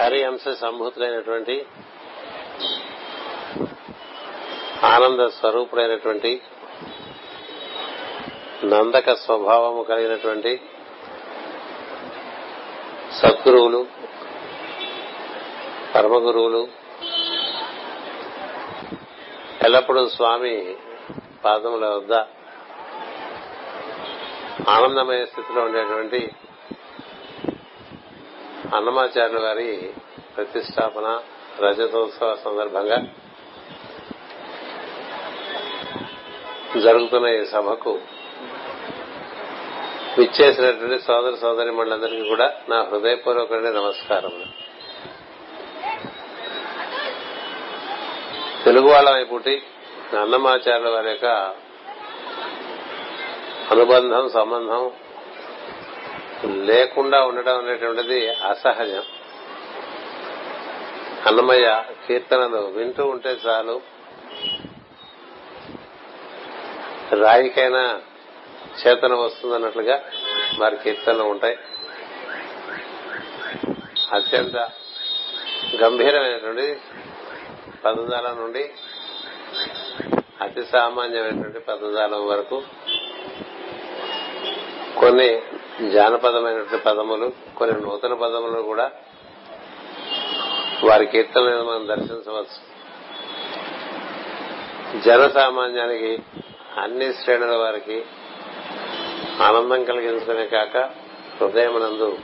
హరి అంశ సంభూతులైనటువంటి ఆనంద స్వరూపుడైనటువంటి నందక స్వభావము కలిగినటువంటి సద్గురువులు పరమగురువులు ఎల్లప్పుడూ స్వామి పాదముల వద్ద ఆనందమయ స్థితిలో ఉండేటువంటి అన్నమాచార్యుల వారి ప్రతిష్టాపన రజతోత్సవ సందర్భంగా జరుగుతున్న ఈ సభకు విచ్చేసినటువంటి సోదర సోదరి మండలందరికీ కూడా నా హృదయపూర్వకమైన నమస్కారం తెలుగు వాళ్ళమై పుట్టి అన్నమాచార్యుల వారి యొక్క అనుబంధం సంబంధం లేకుండా ఉండడం అనేటువంటిది అసహజం. అన్నమయ్య కీర్తనలు వింటూ ఉంటే చాలు. రాయికైనా చేతన వస్తుందన్నట్లుగా మరి కీర్తనలు ఉంటాయి. అత్యంత గంభీరమైనటువంటి పదజాలం నుండి అతి సామాన్యమైనటువంటి పదజాలం వరకు కొన్ని జానపదమైనటువంటి పదములు కొన్ని నూతన పదములు కూడా వారి కీర్తనలను మనం దర్శించవచ్చు. జన సామాన్యానికి అన్ని శ్రేణుల వారికి ఆనందం కలిగించడమే కాక హృదయమునందు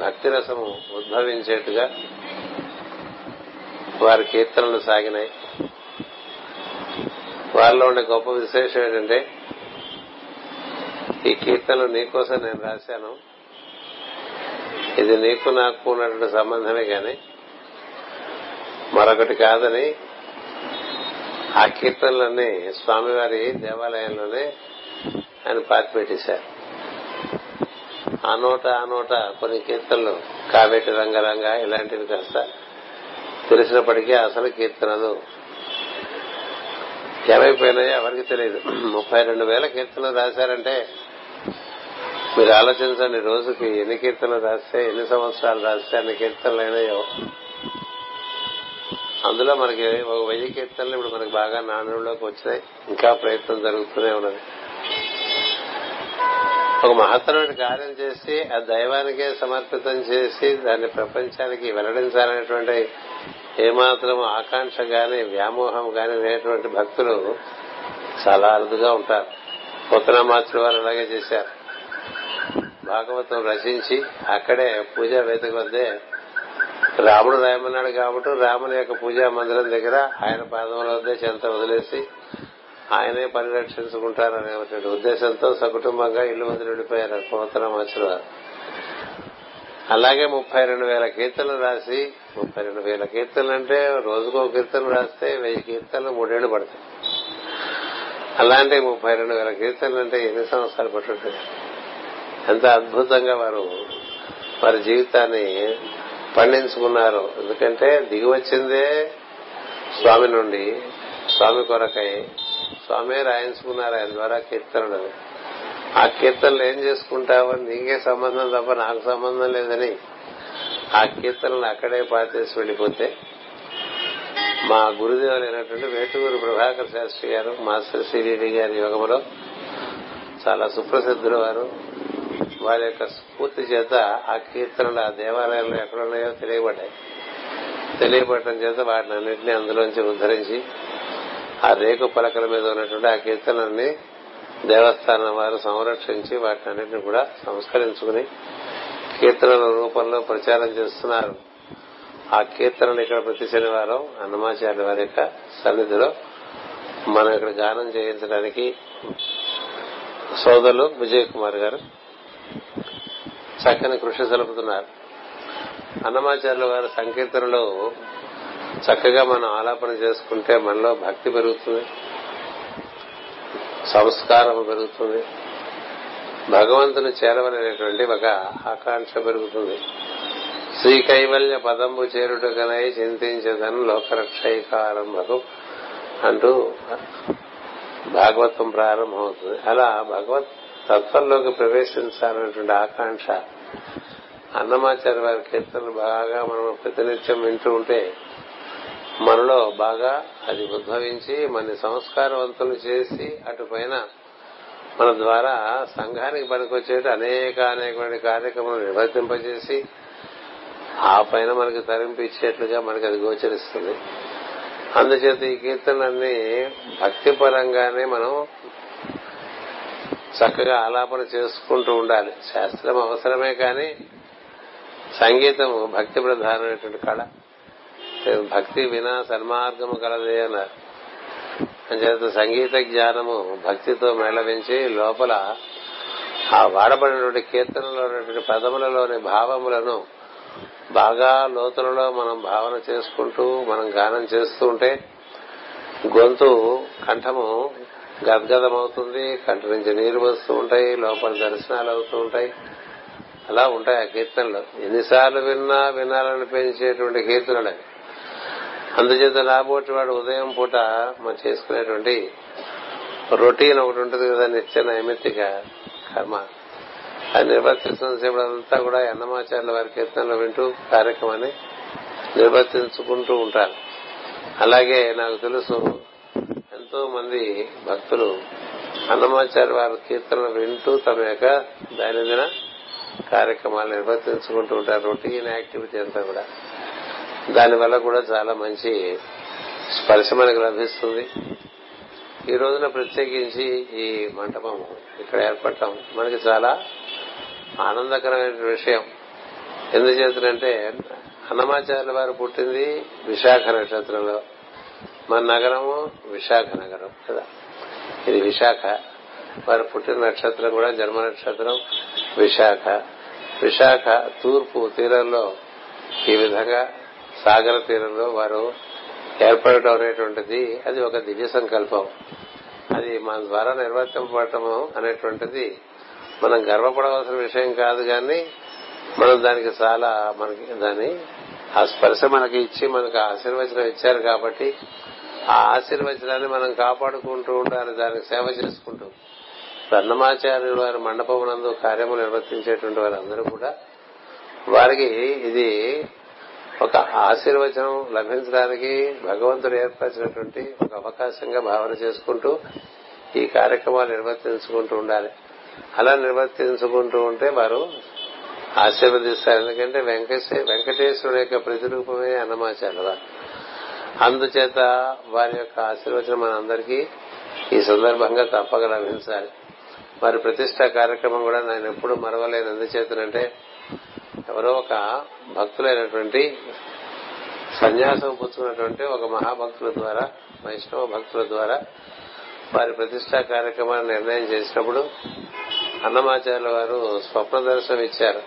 భక్తి రసము ఉద్భవించేట్టుగా వారి కీర్తనలు సాగినాయి. వారిలో ఉండే గొప్ప విశేషం ఏంటంటే ఈ కీర్తనలు నీకోసం నేను రాశాను. ఇది నీకు నాకు ఉన్నటువంటి సంబంధమే కాని మరొకటి కాదని ఆ కీర్తనలన్నీ స్వామివారి దేవాలయంలోనే ఆయన పాతి పెట్టేశారు ఆ నోట ఆ నోట కొన్ని కీర్తనలు కావేటి రంగరంగ ఇలాంటివి కాస్త తెలిసినప్పటికీ అసలు కీర్తనలు ఏమైపోయినాయో ఎవరికి తెలియదు. ముప్పై రెండు వేల కీర్తనలు రాశారంటే మీరు ఆలోచించండి రోజుకి ఎన్ని కీర్తనలు రాస్తే ఎన్ని సంవత్సరాలు రాస్తే అన్ని కీర్తనలు అయినాయో. అందులో మనకి ఒక వెయ్యి కీర్తనలు ఇప్పుడు మనకి బాగా నాణ్యంలోకి వచ్చినాయి. ఇంకా ప్రయత్నం జరుగుతూనే ఉన్నది. ఒక మహత్తరమైన కార్యం చేసి ఆ దైవానికే సమర్పితం చేసి దాన్ని ప్రపంచానికి వెల్లడించాలనేటువంటి ఏమాత్రం ఆకాంక్ష గాని వ్యామోహం గాని లేనటువంటి భక్తులు చాలా అరుదుగా ఉంటారు. కొత్తనామాచుడు వారు అలాగే చేశారు. భాగవతం రచించి అక్కడే పూజా వేదిక వద్దే రాముడు రాయమన్నాడు కాబట్టి రాముని యొక్క పూజా మందిరం దగ్గర ఆయన పాదముల వద్దే చెంత వదిలేసి ఆయనే పరిరక్షించుకుంటారనేటువంటి ఉద్దేశంతో సకుటుంబంగా ఇల్లు వదిలి వెళ్ళిపోయారు కోతరామాచుడు వారు అలాగే ముప్పై రెండు వేల కీర్తనలు రాసి ముప్పై రెండు వేల కీర్తనలు అంటే రోజుకో కీర్తన రాస్తే వెయ్యి కీర్తనలు మూడేళ్ళు పడతాయి. అలాంటి ముప్పై రెండు వేల కీర్తనలు అంటే ఎన్ని సంవత్సరాలు పట్టుంటాయి? ఎంత అద్భుతంగా వారు వారి జీవితాన్ని పండించుకున్నారు. ఎందుకంటే దిగి వచ్చిందే స్వామి నుండి స్వామి కొరకై. స్వామి రాయించుకున్నారు ఆయన ద్వారా కీర్తనలు. ఆ కీర్తనలు ఏం చేసుకుంటావు నీకే సంబంధం తప్ప నాకు సంబంధం లేదని ఆ కీర్తనలు అక్కడే పాతేసి వెళ్ళిపోతే మా గురుదేవులు అయినటువంటి వేటూరు ప్రభాకర్ శాస్త్రి గారు మాస్టర్ సిరిడి గారి యోగంలో చాలా సుప్రసిద్ధులు వారు. వారి యొక్క స్ఫూర్తి చేత ఆ కీర్తనలు ఆ దేవాలయంలో ఎక్కడున్నాయో తెలియబడ్డాయి. తెలియబడటం చేత వాటిని అన్నింటినీ అందులోంచి ఉద్ధరించి ఆ రేకు పలకల మీద ఉన్నటువంటి ఆ కీర్తనల్ని దేవస్థానం వారు సంరక్షించి వాటిని అన్నింటినీ కూడా సంస్కరించుకుని కీర్తనల రూపంలో ప్రచారం చేస్తున్నారు. ఆ కీర్తనలు ఇక్కడ ప్రతి శనివారం అన్నమాచార్య వారి యొక్క సన్నిధిలో మనం ఇక్కడ గానం చేయించడానికి సోదరులు విజయ్ కుమార్ గారు చక్కని కృషి జరుపుతున్నారు. అన్నమాచార్యుల వారి సంకీర్తనలో చక్కగా మనం ఆలాపన చేసుకుంటే మనలో భక్తి పెరుగుతుంది. సంస్కారం పెరుగుతుంది. భగవంతుని చేరవలనేటువంటి ఒక ఆకాంక్ష పెరుగుతుంది. శ్రీ కైవల్య పదంబు చేరుటకనై చింతించదను లోకరక్షైకారంభకు అంటూ భాగవతం ప్రారంభమవుతుంది. అలా భగవత్ తత్వంలోకి ప్రవేశించాలనేటువంటి ఆకాంక్ష అన్నమాచార్య వారి కీర్తనలు బాగా మనం ప్రతినిత్యం వింటూ ఉంటే మనలో బాగా అది ఉద్భవించి మన సంస్కారవంతులు చేసి అటు పైన మన ద్వారా సంఘానికి పనికొచ్చేట అనేక అనేకమైన కార్యక్రమాలు నిర్వర్తింపజేసి ఆ పైన మనకి తరింపిచ్చేట్లుగా మనకి అది గోచరిస్తుంది. అందుచేత ఈ కీర్తనలన్నీ భక్తి పరంగానే మనం చక్కగా ఆలాపన చేసుకుంటూ ఉండాలి. శాస్త్రం అవసరమే కానీ సంగీతం భక్తి ప్రధానమైనటువంటి కళ. భక్తి వినా సన్మార్గము కలదే అన్నారు. అంచేత సంగీత జ్ఞానము భక్తితో మేళవించి లోపల ఆ వాడబడినటువంటి కీర్తనలో ఉన్నటువంటి పదములలోని భావములను బాగా లోతులలో మనం భావన చేసుకుంటూ మనం గానం చేస్తూ ఉంటే గొంతు కంఠము గద్గదమవుతుంది కంటి నుంచి నీరు వస్తూ ఉంటాయి లోపల దర్శనాలు అవుతూ ఉంటాయి. అలా ఉంటాయి ఆ కీర్తనలు. ఎన్నిసార్లు విన్నా వినాలని పెంచేటువంటి కీర్తనలు. అవి అందుచేత రాబోటి వాడు ఉదయం పూట మనం చేసుకునేటువంటి రొటీన్ ఒకటి ఉంటుంది కదా నిత్య నైమిత్తిక కర్మ. అది నిర్వర్తిస్తున్న అంతా కూడా అన్నమాచార్యుల వారి కీర్తనలు వింటూ కార్యక్రమాన్ని నిర్వర్తించుకుంటూ ఉంటారు. అలాగే నాకు తెలుసు ఎంతో మంది భక్తులు అన్నమాచారి వారి కీర్తనలు వింటూ తమ యొక్క దైనందిన కార్యక్రమాలు నిర్వర్తించుకుంటూ ఉంటారు. రొటీన్ యాక్టివిటీ అంతా కూడా. దానివల్ల కూడా చాలా మంచి స్పర్శ మనకు లభిస్తుంది. ఈ రోజున ప్రత్యేకించి ఈ మంటపం ఇక్కడ ఏర్పడటం మనకి చాలా ఆనందకరమైన విషయం. ఎందుచేతనంటే అన్నమాచార్యుల వారు పుట్టింది విశాఖ నక్షత్రంలో. మన నగరము విశాఖ నగరం కదా? ఇది విశాఖ. వారు పుట్టిన నక్షత్రం కూడా జన్మ నక్షత్రం విశాఖ. విశాఖ తూర్పు తీరంలో ఈ విధంగా సాగర తీరంలో వారు ఏర్పడటం అనేటువంటిది అది ఒక దివ్య సంకల్పం. అది మన ద్వారా నిర్వర్తింపబడటం అనేటువంటిది మనం గర్వపడవలసిన విషయం కాదు కానీ మనం దానికి చాలా మనకి దాన్ని ఆ స్పర్శ మనకి ఇచ్చి మనకు ఆశీర్వచనం ఇచ్చారు కాబట్టి ఆ ఆశీర్వచనాన్ని మనం కాపాడుకుంటూ ఉండాలి దానికి సేవ చేసుకుంటూ. అన్నమాచార్యులు వారి మండపమునందు కార్యము నిర్వర్తించేటువంటి వారందరూ కూడా వారికి ఇది ఒక ఆశీర్వచనం లభించడానికి భగవంతుడు ఏర్పరిచినటువంటి ఒక అవకాశంగా భావన చేసుకుంటూ ఈ కార్యక్రమాలు నిర్వర్తించుకుంటూ ఉండాలి. అలా నిర్వర్తించుకుంటూ ఉంటే వారు ఆశీర్వదిస్తారు. ఎందుకంటే వెంకటేశ్వరుడు యొక్క ప్రతిరూపమే అన్నమాచార్య వారు అందుచేత వారి యొక్క ఆశీర్వచనం మనందరికీ ఈ సందర్భంగా తప్పక లభించాలి వారి ప్రతిష్ట కార్యక్రమం కూడా నేను ఎప్పుడు మరవలేను. ఎందుచేతనంటే ఎవరో ఒక భక్తులైనటువంటి సన్యాసం పుచ్చుకున్నటువంటి ఒక మహాభక్తుల ద్వారా వైష్ణవ భక్తుల ద్వారా వారి ప్రతిష్టా కార్యక్రమాన్ని నిర్ణయం చేసినప్పుడు అన్నమాచార్యుల వారు స్వప్న దర్శనం ఇచ్చారు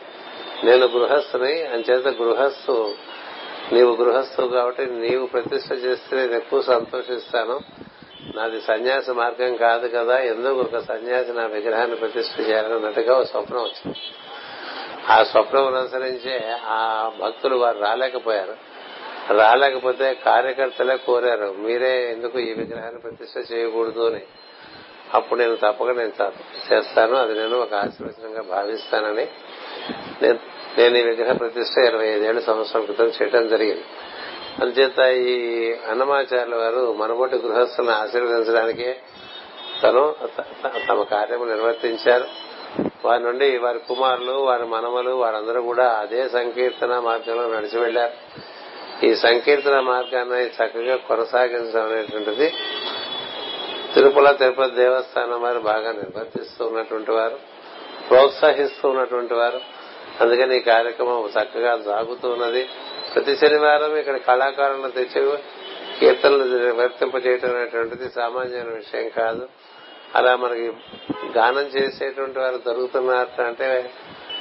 నేను గృహస్థుని అంచేత గృహస్థు నీవు గృహస్థు కాబట్టి నీవు ప్రతిష్ట చేస్తే నేను ఎక్కువ సంతోషిస్తాను. నాది సన్యాస మార్గం కాదు కదా ఎందుకు ఒక సన్యాసి నా విగ్రహాన్ని ప్రతిష్ట చేయాలన్నట్టుగా ఒక స్వప్నం వచ్చింది. ఆ స్వప్నం అనుసరించే ఆ భక్తులు వారు రాలేకపోయారు. రాలేకపోతే కార్యకర్తలే కోరారు మీరే ఎందుకు ఈ విగ్రహాన్ని ప్రతిష్ట చేయకూడదు అని. అప్పుడు నేను తప్పక నేను చేస్తాను అది నేను ఒక ఆశీర్వచనంగా భావిస్తానని నేను ఈ విగ్రహ ప్రతిష్ట ఇరవై ఐదేళ్ళ సంవత్సరం క్రితం చేయడం జరిగింది. అందుచేత ఈ అన్నమాచార్యుల వారు మనబోటి గృహస్థులను ఆశీర్వదించడానికే తను తమ కార్యము నిర్వర్తించారు. వారి నుండి వారి కుమారులు వారి మనమలు వారందరూ కూడా అదే సంకీర్తన మార్గంలో నడిచి వెళ్ళారు ఈ సంకీర్తన మార్గాన్ని చక్కగా కొనసాగించడం అనేటువంటిది తిరుపల తిరుపతి దేవస్థానం వారు బాగా నిర్వర్తిస్తూ ఉన్నటువంటి వారు ప్రోత్సహిస్తూ ఉన్నటువంటి వారు. అందుకని ఈ కార్యక్రమం చక్కగా సాగుతూ ఉన్నది ప్రతి శనివారం ఇక్కడ కళాకారులను తెచ్చి కీర్తనలు వర్తింపజేయటం అనేటువంటిది సామాన్యమైన విషయం కాదు. అలా మనకి గానం చేసేటువంటి వారు దొరుకుతున్నట్టు అంటే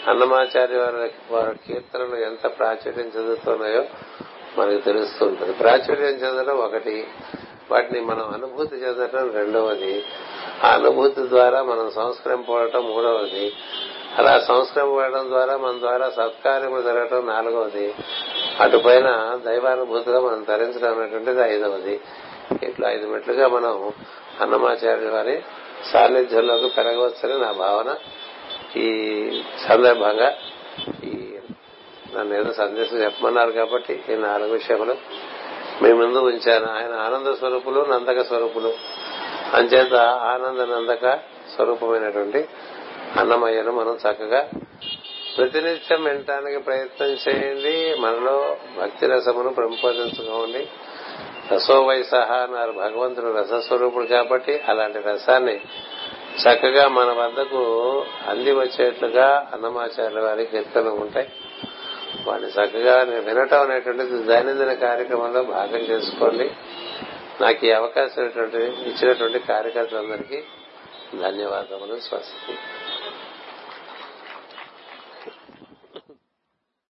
అన్నమాచార్య వారి వారి కీర్తనలు ఎంత ప్రాచుర్యం చెందుతున్నాయో మనకు తెలుస్తూ ప్రాచుర్యం చెందడం ఒకటి. వాటిని మనం అనుభూతి చెందడం రెండవది. ఆ అనుభూతి ద్వారా మనం సంస్కరింపడటం మూడవది. అలా సంస్కరింపడం ద్వారా మన ద్వారా సత్కార్యములు జరగటం నాలుగవది. అటుపైన దైవానుభూతిగా మనం ధరించడం అనేటువంటిది ఐదవది. ఇట్లా ఐదు మెట్లుగా మనం అన్నమాచార్య వారి సాన్నిధ్యంలోకి పెరగవచ్చని నా భావన. ఈ సందర్భంగా ఈ నన్ను ఏదో సందేశం చెప్పమన్నారు కాబట్టి ఈ నాలుగు విషయములు మీ ముందు ఉంచాను. ఆయన ఆనంద స్వరూపులు నందక స్వరూపులు. అంచేత ఆనంద నందక స్వరూపమైనటువంటి అన్నమయ్యను మనం చక్కగా ప్రతినిత్యం వినటానికి ప్రయత్నం చేయండి. మనలో భక్తి రసమును పెంపొందించుకోండి రసోవై సహా అన్నారు భగవంతుడు రసస్వరూపుడు కాబట్టి అలాంటి రసాన్ని చక్కగా మన వద్దకు అంది వచ్చేట్లుగా అన్నమాచార్యుల వారి కీర్తనలు ఉంటాయి. వాడిని చక్కగా వినటం అనేటువంటిది దైనందిన కార్యక్రమంలో భాగం చేసుకోండి. నాకు ఈ అవకాశం ఇచ్చినటువంటి కార్యకర్తలందరికీ ధన్యవాదములు. స్వస్తి.